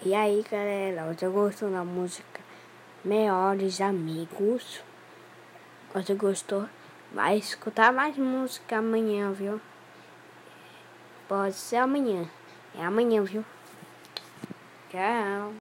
E aí, galera, você gostou da música Melhores Amigos? Você gostou? Vai escutar mais música amanhã, viu? Pode ser amanhã. É amanhã, viu? Tchau.